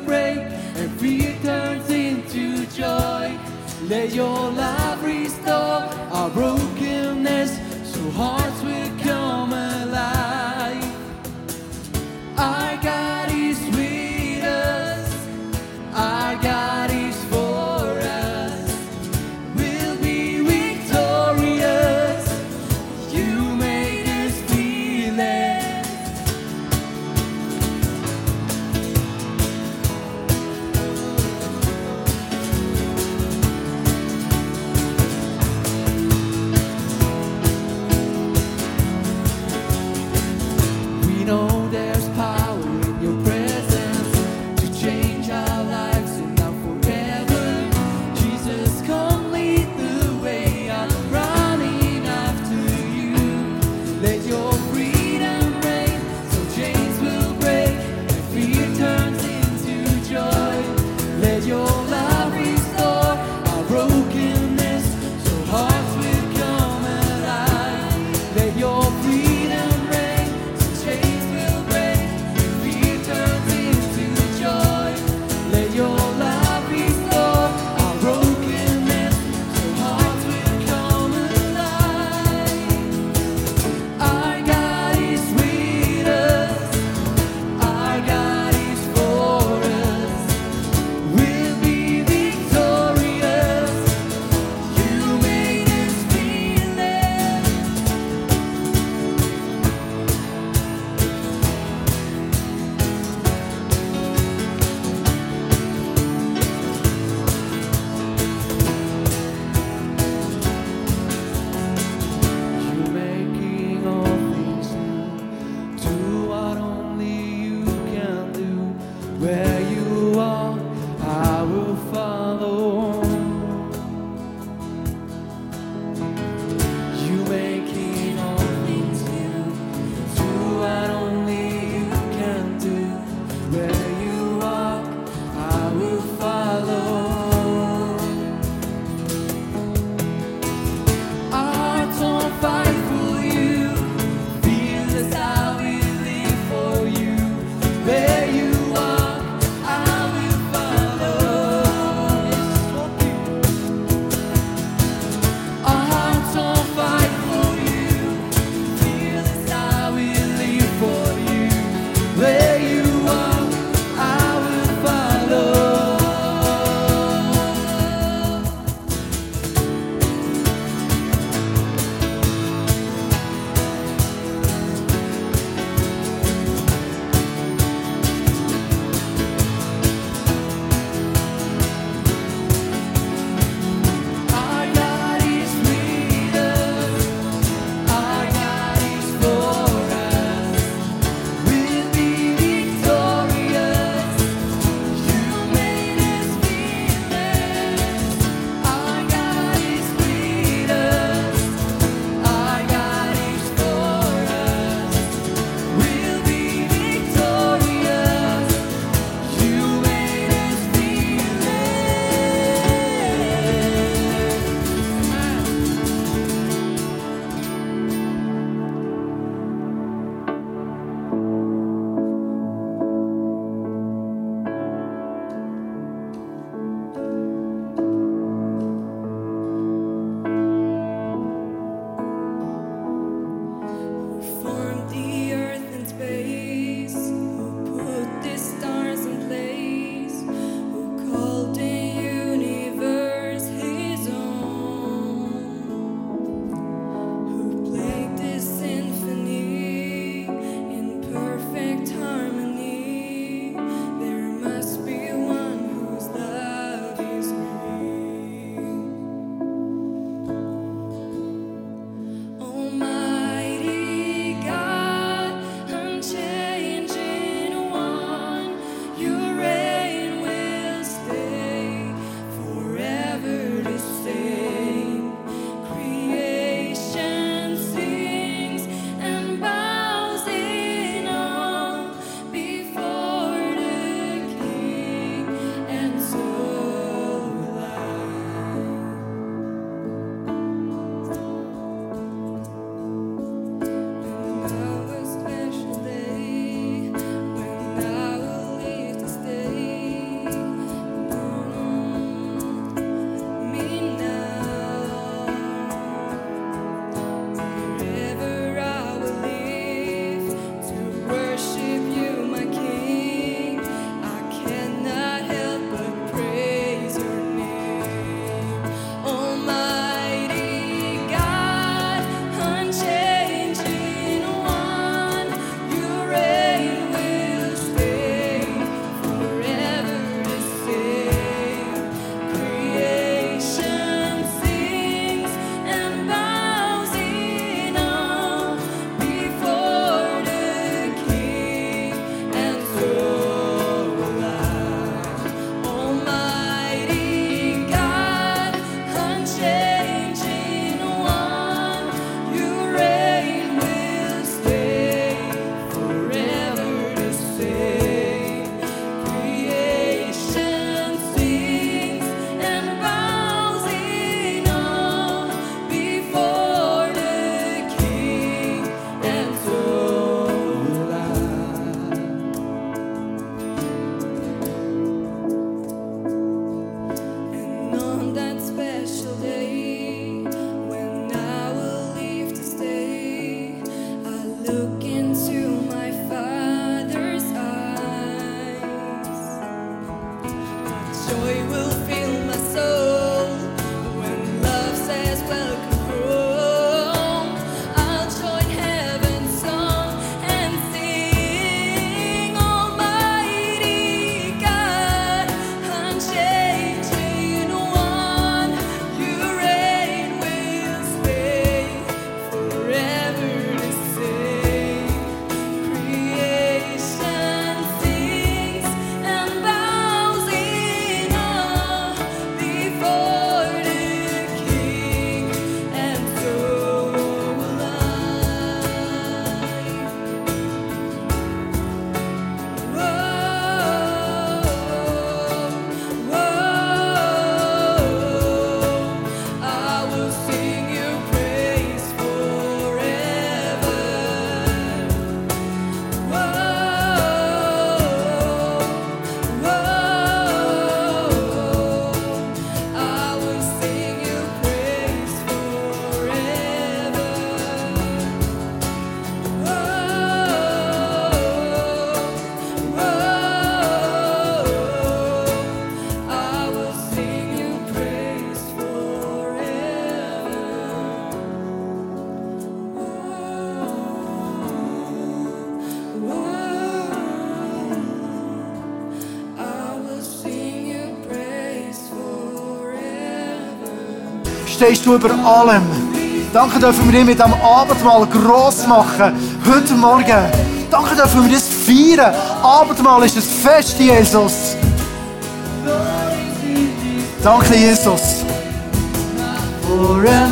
break and fear turns into joy. Let your love restore our brokenness so hearts will stehst du über allem. Danke dürfen wir dich mit diesem Abendmahl gross machen. Heute Morgen. Danke dürfen wir das feiern. Abendmahl ist ein Fest, Jesus. Danke, Jesus. For a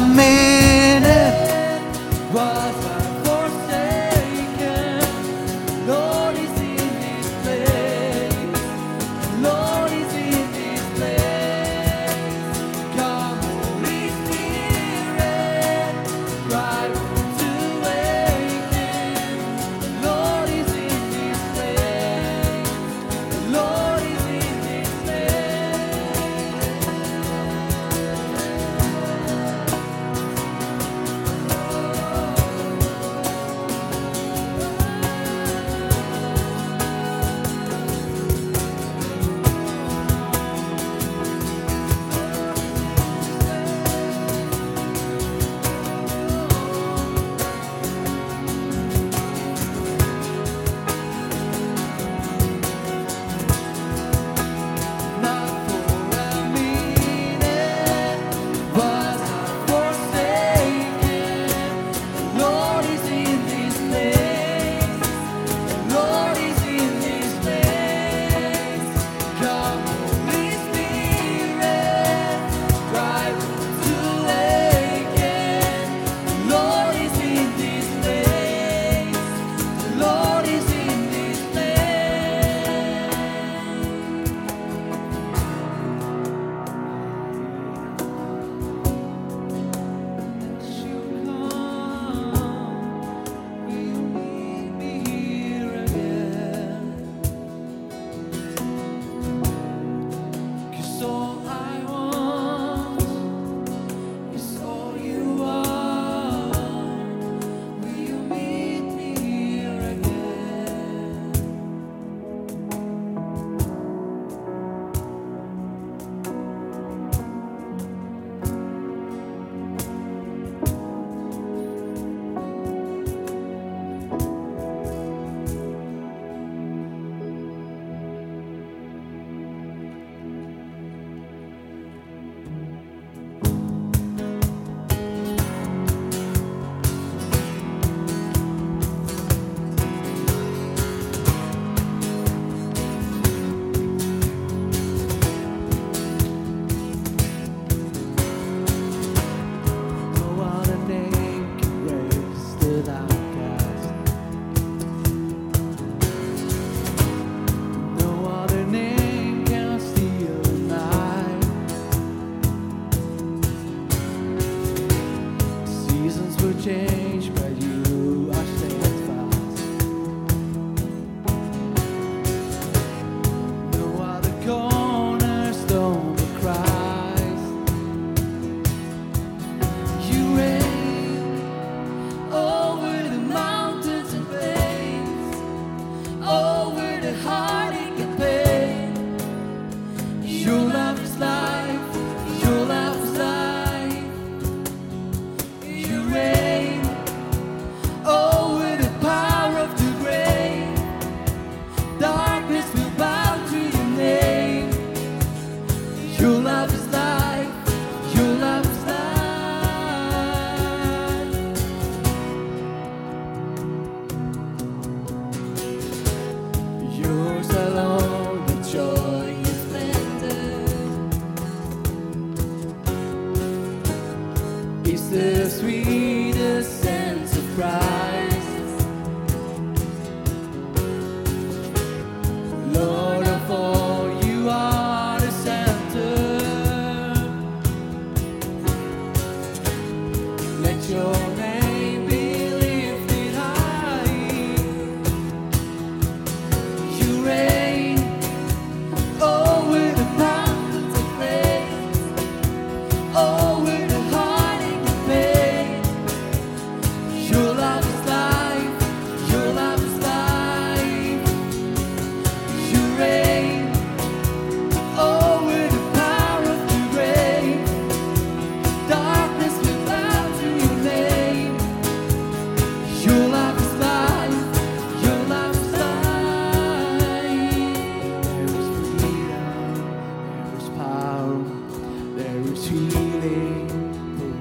to me,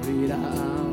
they pour.